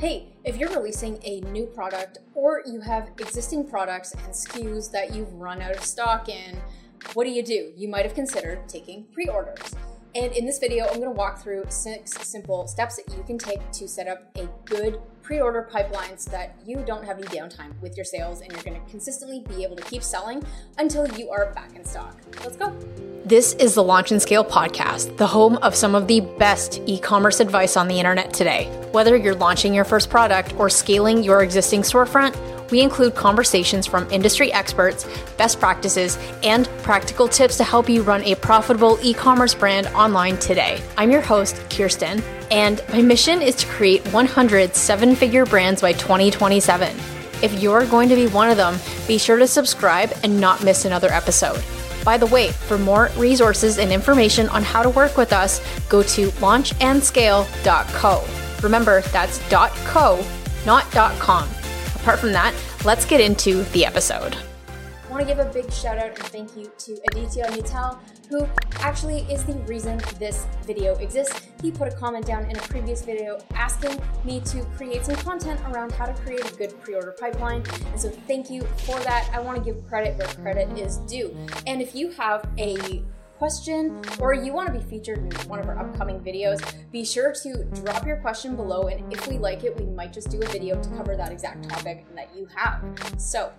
Hey, if you're releasing a new product or you have existing products and SKUs that you've run out of stock in, what do you do? You might have considered taking pre orders. And in this video, I'm to walk through six simple steps that you can take to set up a good pre-order pipeline so that you don't have any downtime with your sales and you're going to consistently be able to keep selling until you are back in stock. Let's go. This is the Launch and Scale podcast, the home of some of the best e-commerce advice on the internet today. Whether you're launching your first product or scaling your existing storefront, we include conversations from industry experts, best practices, and practical tips to help you run a profitable e commerce brand online today. I'm your host, Khierstyn, and my mission is to create 100 seven figure brands by 2027. If you're going to be one of them, be sure to subscribe and not miss another episode. By the way, for more resources and information on how to work with us, go to launchandscale.co. Remember, that's .co, not .com. Apart from that, let's get into the episode. I want to give a big shout out and thank you to Aditya Mittal, who actually is the reason this video exists. He put a comment down in a previous video asking me to create some content around how to create a good pre order pipeline. And so, thank you for that. I want to give credit where credit is due. And if you have a question or you want to be featured in one of our upcoming videos, be sure to drop your question below. And if we like it, we might just do a video to cover that exact topic that you have. So,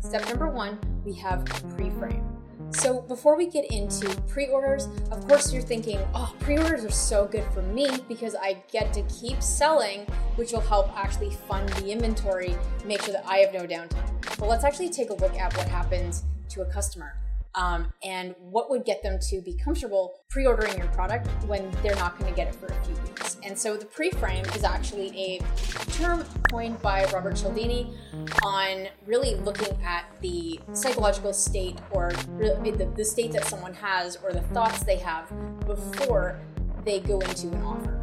step number one, we have pre frame. So, before we get into pre orders, of course, you're thinking, oh, pre orders are so good for me because I get to keep selling, which will help actually fund the inventory, make sure that I have no downtime. But let's actually take a look at what happens to a customer um, and what would get them to be comfortable pre-ordering your product when they're not going to get it for a few weeks. And so the pre-frame is actually a term coined by Robert Cialdini on really looking at the psychological state or the, the state that someone has or the thoughts they have before they go into an offer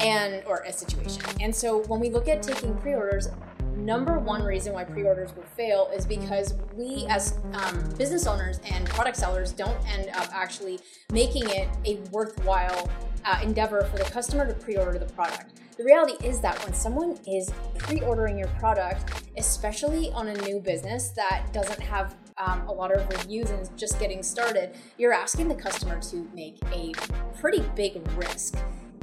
and or a situation. And so when we look at taking pre-orders, number one reason why pre-orders will fail is because we as um, business owners and product sellers don't end up actually making it a worthwhile uh, endeavor for the customer to pre-order the product. The reality is that when someone is pre-ordering your product especially on a new business that doesn't have um, a lot of reviews and is just getting started you're asking the customer to make a pretty big risk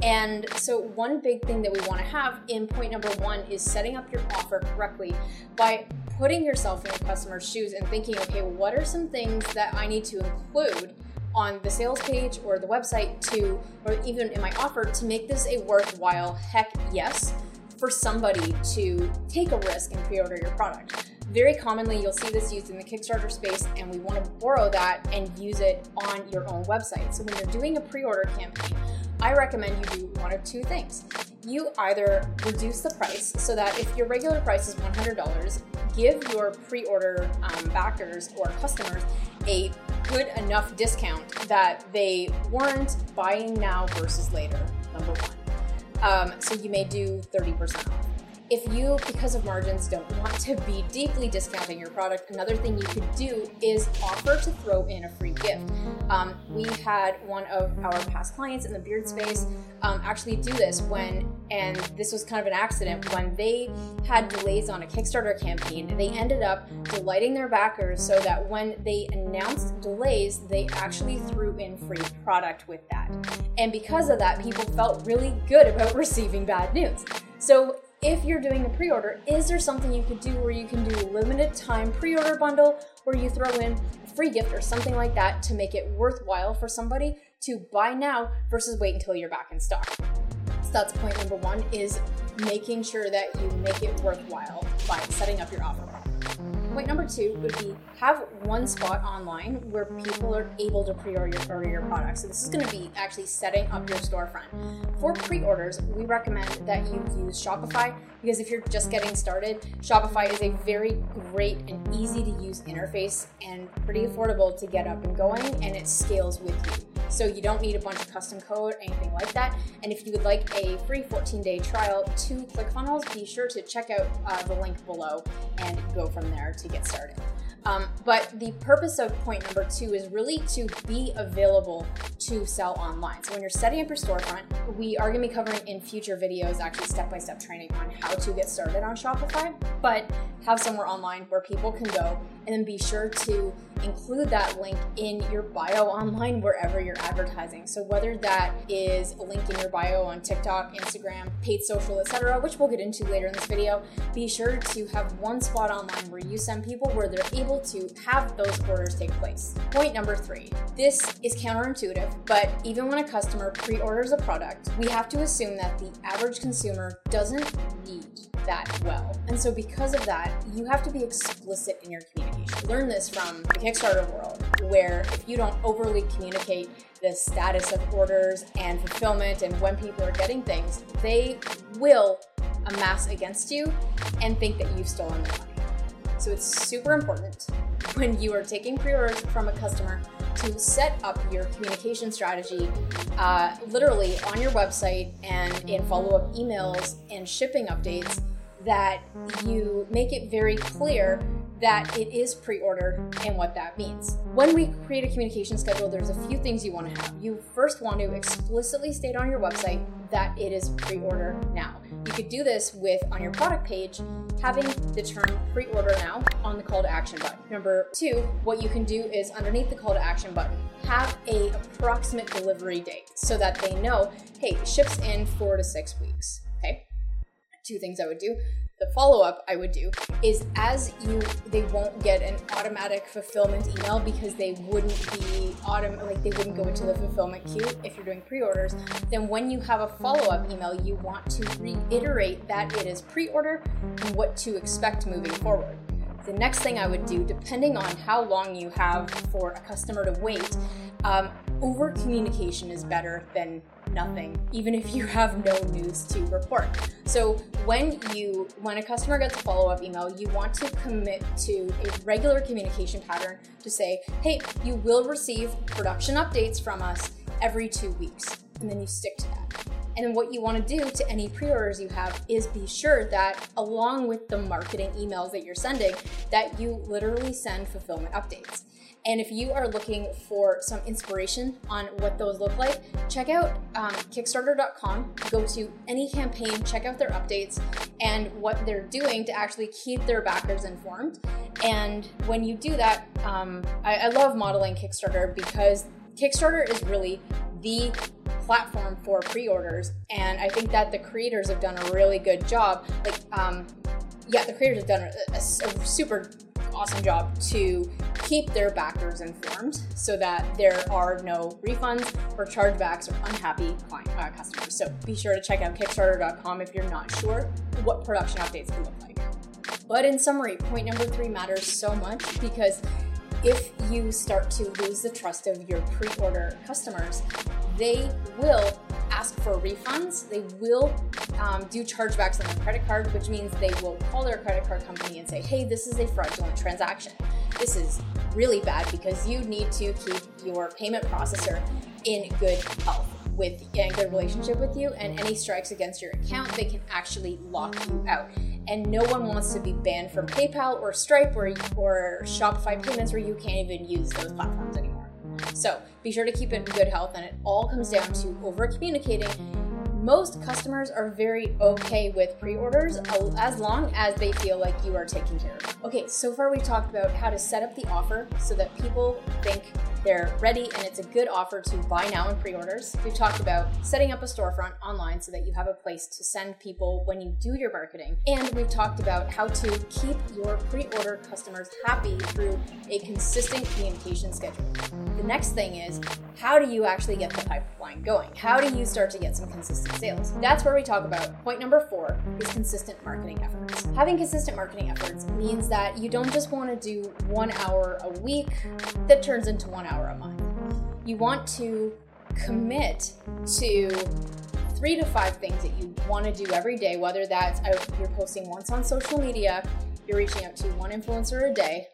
and so, one big thing that we want to have in point number one is setting up your offer correctly by putting yourself in the customer's shoes and thinking, okay, what are some things that I need to include on the sales page or the website to, or even in my offer to make this a worthwhile heck yes for somebody to take a risk and pre order your product. Very commonly, you'll see this used in the Kickstarter space, and we want to borrow that and use it on your own website. So, when you're doing a pre order campaign, I recommend you do one of two things. You either reduce the price so that if your regular price is $100, give your pre order um, backers or customers a good enough discount that they warrant buying now versus later, number one. Um, so you may do 30% off. If you, because of margins, don't want to be deeply discounting your product, another thing you could do is offer to throw in a free gift. Um, we had one of our past clients in the beard space um, actually do this when, and this was kind of an accident, when they had delays on a Kickstarter campaign, they ended up delighting their backers so that when they announced delays, they actually threw in free product with that. And because of that, people felt really good about receiving bad news. So if you're doing a pre-order, is there something you could do where you can do a limited time pre-order bundle where you throw in a free gift or something like that to make it worthwhile for somebody to buy now versus wait until you're back in stock? So that's point number one is making sure that you make it worthwhile by setting up your offer. Point number two would be have one spot online where people are able to pre-order your product. So this is going to be actually setting up your storefront. For pre-orders, we recommend that you use Shopify because if you're just getting started, Shopify is a very great and easy to use interface and pretty affordable to get up and going and it scales with you. So you don't need a bunch of custom code anything like that. And if you would like a free 14 day trial to ClickFunnels, be sure to check out uh, the link below and go from there to get started. Um, but the purpose of point number two is really to be available to sell online. So when you're setting up your storefront, we are going to be covering in future videos actually step-by-step training on how to get started on Shopify, but have somewhere online where people can go and then be sure to include that link in your bio online wherever you're advertising. So whether that is a link in your bio on TikTok, Instagram, paid social, etc., which we'll get into later in this video, be sure to have one spot online where you send people where they're able to have those orders take place. Point number three. This is counterintuitive, but even when a customer pre-orders a product, we have to assume that the average consumer doesn't need that well. And so because of that, you have to be explicit in your communication. Learn this from the Kickstarter world, where if you don't overly communicate the status of orders and fulfillment and when people are getting things, they will amass against you and think that you've stolen their money. So it's super important when you are taking pre-orders from a customer to set up your communication strategy uh, literally on your website and in follow-up emails and shipping updates that you make it very clear that it is pre-order and what that means. When we create a communication schedule, there's a few things you want to have. You first want to explicitly state on your website that it is pre-order now. You could do this with on your product page, having the term pre-order now on the call to action button. Number two, what you can do is underneath the call to action button, have a approximate delivery date so that they know, hey, ships in four to six weeks. Okay. Two things I would do the follow-up i would do is as you they won't get an automatic fulfillment email because they wouldn't be autom- like they wouldn't go into the fulfillment queue if you're doing pre-orders then when you have a follow-up email you want to reiterate that it is pre-order and what to expect moving forward. The next thing I would do, depending on how long you have for a customer to wait, um, over communication is better than nothing, even if you have no news to report. So when you when a customer gets a follow-up email, you want to commit to a regular communication pattern to say, hey, you will receive production updates from us every two weeks. And then you stick to that. And what you want to do to any pre-orders you have is be sure that along with the marketing emails that you're sending, that you literally send fulfillment updates. And if you are looking for some inspiration on what those look like, check out um, Kickstarter.com. Go to any campaign, check out their updates and what they're doing to actually keep their backers informed. And when you do that, um, I, I love modeling Kickstarter because Kickstarter is really the platform for pre-orders, and I think that the creators have done a really good job. Like, um, yeah, the creators have done a, a, a super awesome job to keep their backers informed so that there are no refunds or chargebacks or unhappy client, uh, customers. So be sure to check out Kickstarter.com if you're not sure what production updates can look like. But in summary, point number three matters so much because if you start to lose the trust of your pre order customers, they will ask for refunds. They will um, do chargebacks on their credit card, which means they will call their credit card company and say, hey, this is a fraudulent transaction. This is really bad because you need to keep your payment processor in good health with a good relationship with you and any strikes against your account they can actually lock you out and no one wants to be banned from paypal or stripe or, or shopify payments where you can't even use those platforms anymore so be sure to keep it in good health, and it all comes down to over communicating. Most customers are very okay with pre orders as long as they feel like you are taking care of them. Okay, so far we've talked about how to set up the offer so that people think they're ready and it's a good offer to buy now and pre orders. We've talked about setting up a storefront online so that you have a place to send people when you do your marketing. And we've talked about how to keep your pre order customers happy through a consistent communication schedule. The next thing is how do you actually get the pipeline going? How do you start to get some consistent sales? That's where we talk about point number four is consistent marketing efforts. Having consistent marketing efforts means that you don't just want to do one hour a week that turns into one hour hour a month. You want to commit to three to five things that you want to do every day, whether that's uh, you're posting once on social media, you're reaching out to one influencer a day,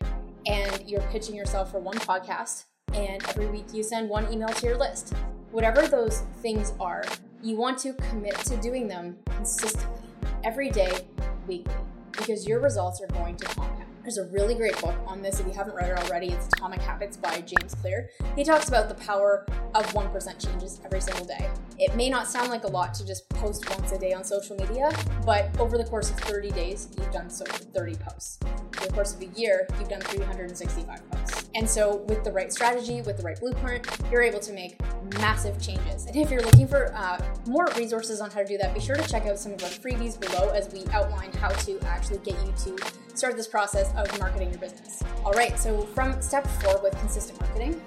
and you're pitching yourself for one podcast, and every week you send one email to your list. Whatever those things are, you want to commit to doing them consistently, every day, weekly, because your results are going to compound. There's a really great book on this if you haven't read it already. It's Atomic Habits by James Clear. He talks about the power of 1% changes every single day. It may not sound like a lot to just post once a day on social media, but over the course of 30 days, you've done so 30 posts. Over the course of a year, you've done 365 posts. And so, with the right strategy, with the right blueprint, you're able to make massive changes. And if you're looking for uh, more resources on how to do that, be sure to check out some of our freebies below as we outline how to actually get you to start this process of marketing your business. All right, so from step four with consistent marketing,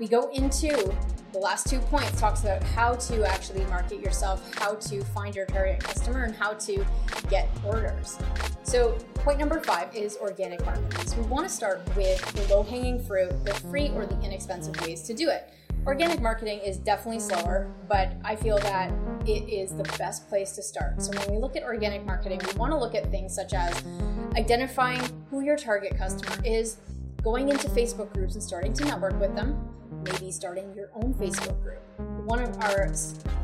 we go into the last two points talks about how to actually market yourself, how to find your target customer, and how to get orders. So, point number five is organic marketing. So, we want to start with the low hanging fruit, the free or the inexpensive ways to do it. Organic marketing is definitely slower, but I feel that it is the best place to start. So, when we look at organic marketing, we want to look at things such as identifying who your target customer is, going into Facebook groups and starting to network with them, maybe starting your own Facebook group. One of our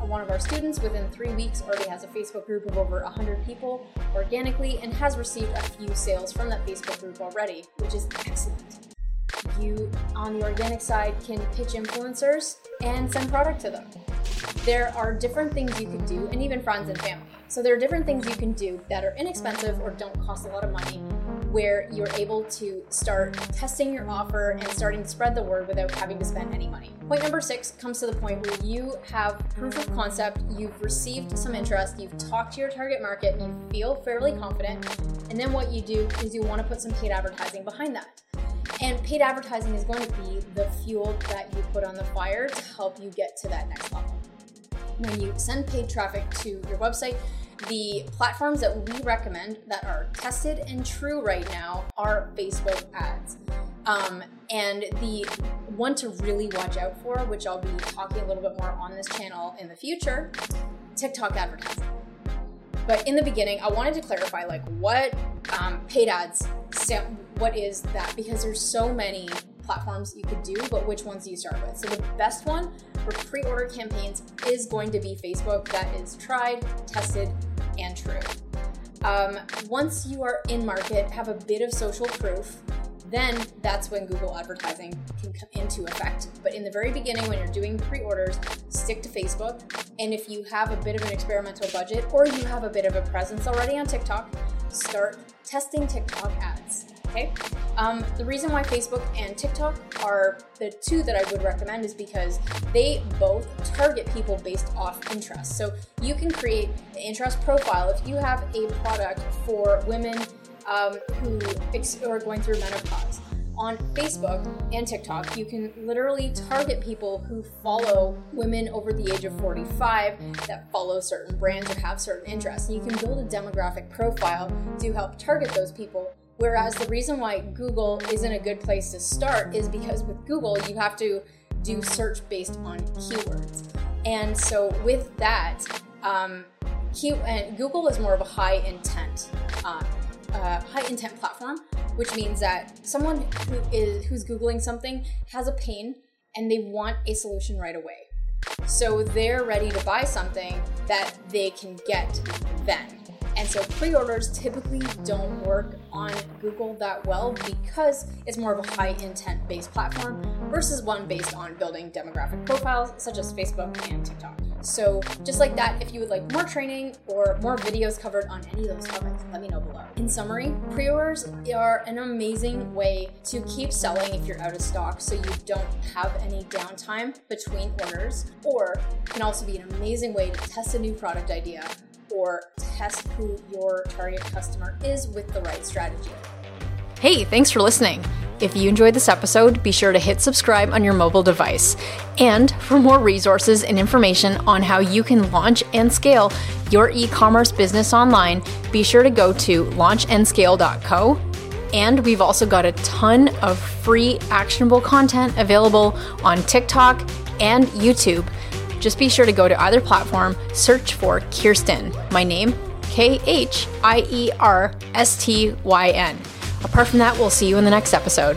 one of our students within three weeks already has a Facebook group of over 100 people organically and has received a few sales from that Facebook group already, which is excellent. You, on the organic side, can pitch influencers and send product to them. There are different things you can do, and even friends and family. So, there are different things you can do that are inexpensive or don't cost a lot of money where you're able to start testing your offer and starting to spread the word without having to spend any money. Point number six comes to the point where you have proof of concept, you've received some interest, you've talked to your target market, and you feel fairly confident. And then what you do is you want to put some paid advertising behind that. And paid advertising is going to be the fuel that you put on the fire to help you get to that next level. When you send paid traffic to your website, the platforms that we recommend that are tested and true right now are Facebook ads. Um, and the one to really watch out for, which I'll be talking a little bit more on this channel in the future, TikTok advertising. But in the beginning, I wanted to clarify like what um, paid ads, what is that? Because there's so many platforms you could do, but which ones do you start with? So the best one for pre-order campaigns is going to be Facebook. That is tried, tested, and true. Um, once you are in market, have a bit of social proof, then that's when Google advertising can come into effect. But in the very beginning, when you're doing pre orders, stick to Facebook. And if you have a bit of an experimental budget or you have a bit of a presence already on TikTok, start testing TikTok ads. Okay. Um, the reason why Facebook and TikTok are the two that I would recommend is because they both target people based off interest. So you can create the interest profile if you have a product for women um, who are going through menopause. On Facebook and TikTok, you can literally target people who follow women over the age of 45 that follow certain brands or have certain interests. And you can build a demographic profile to help target those people Whereas the reason why Google isn't a good place to start is because with Google, you have to do search based on keywords. And so with that, um, key, Google is more of a high intent, uh, uh, high intent platform, which means that someone who is who's googling something has a pain and they want a solution right away. So they're ready to buy something that they can get then. And so pre orders typically don't work on Google that well because it's more of a high intent based platform versus one based on building demographic profiles such as Facebook and TikTok. So, just like that, if you would like more training or more videos covered on any of those topics, let me know below. In summary, pre orders are an amazing way to keep selling if you're out of stock so you don't have any downtime between orders, or can also be an amazing way to test a new product idea or test who your target customer is with the right strategy. Hey, thanks for listening. If you enjoyed this episode, be sure to hit subscribe on your mobile device. And for more resources and information on how you can launch and scale your e commerce business online, be sure to go to launchandscale.co. And we've also got a ton of free actionable content available on TikTok and YouTube just be sure to go to either platform, search for Khierstyn, my name, K H I E R S T Y N. Apart from that, we'll see you in the next episode.